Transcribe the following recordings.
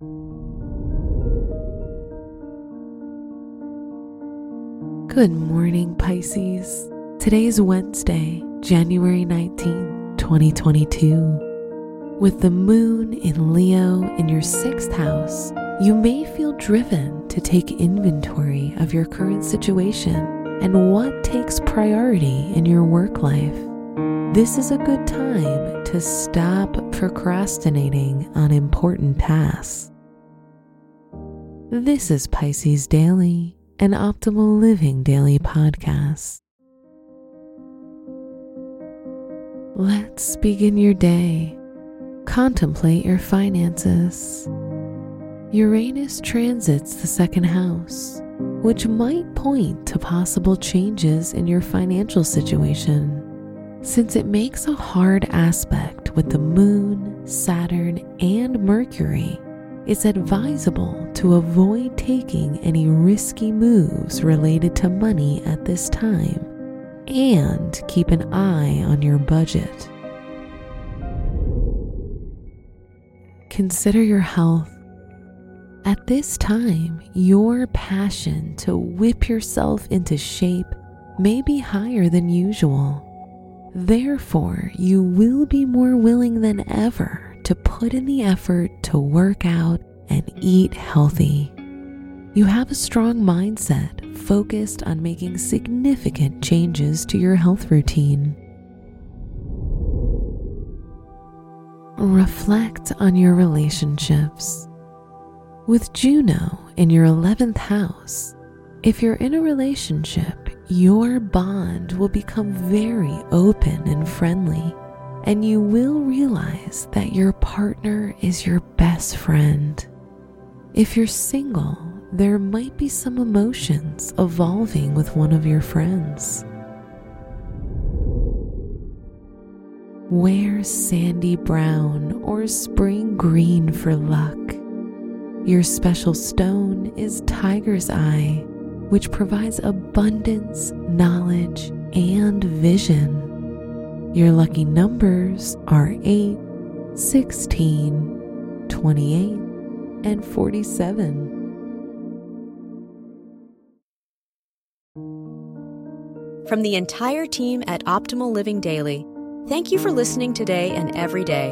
Good morning, Pisces. Today is Wednesday, January 19th, 2022. With the moon in Leo in your sixth house, you may feel driven to take inventory of your current situation and what takes priority in your work life. This is a good time to stop procrastinating on important tasks. This is Pisces Daily an Optimal Living Daily podcast. Let's begin your day. Contemplate your finances. Uranus transits the second house, which might point to possible changes in your financial situation. Since it makes a hard aspect with the Moon, Saturn, and Mercury, it's advisable to avoid taking any risky moves related to money at this time and keep an eye on your budget. Consider your health. At this time, your passion to whip yourself into shape may be higher than usual. Therefore, you will be more willing than ever to put in the effort to work out and eat healthy. You have a strong mindset focused on making significant changes to your health routine. Reflect on your relationships. With Juno in your 11th house, if you're in a relationship, your bond will become very open and friendly and you will realize that your partner is your best friend. If you're single, there might be some emotions evolving with one of your friends. Wear sandy brown or spring green for luck. Your special stone is tiger's eye, which provides abundance, knowledge, and vision. Your lucky numbers are 8, 16, 28, and 47. From the entire team at Optimal Living Daily, thank you for listening today and every day.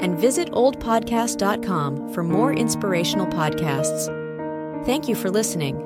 And visit oldpodcast.com for more inspirational podcasts. Thank you for listening.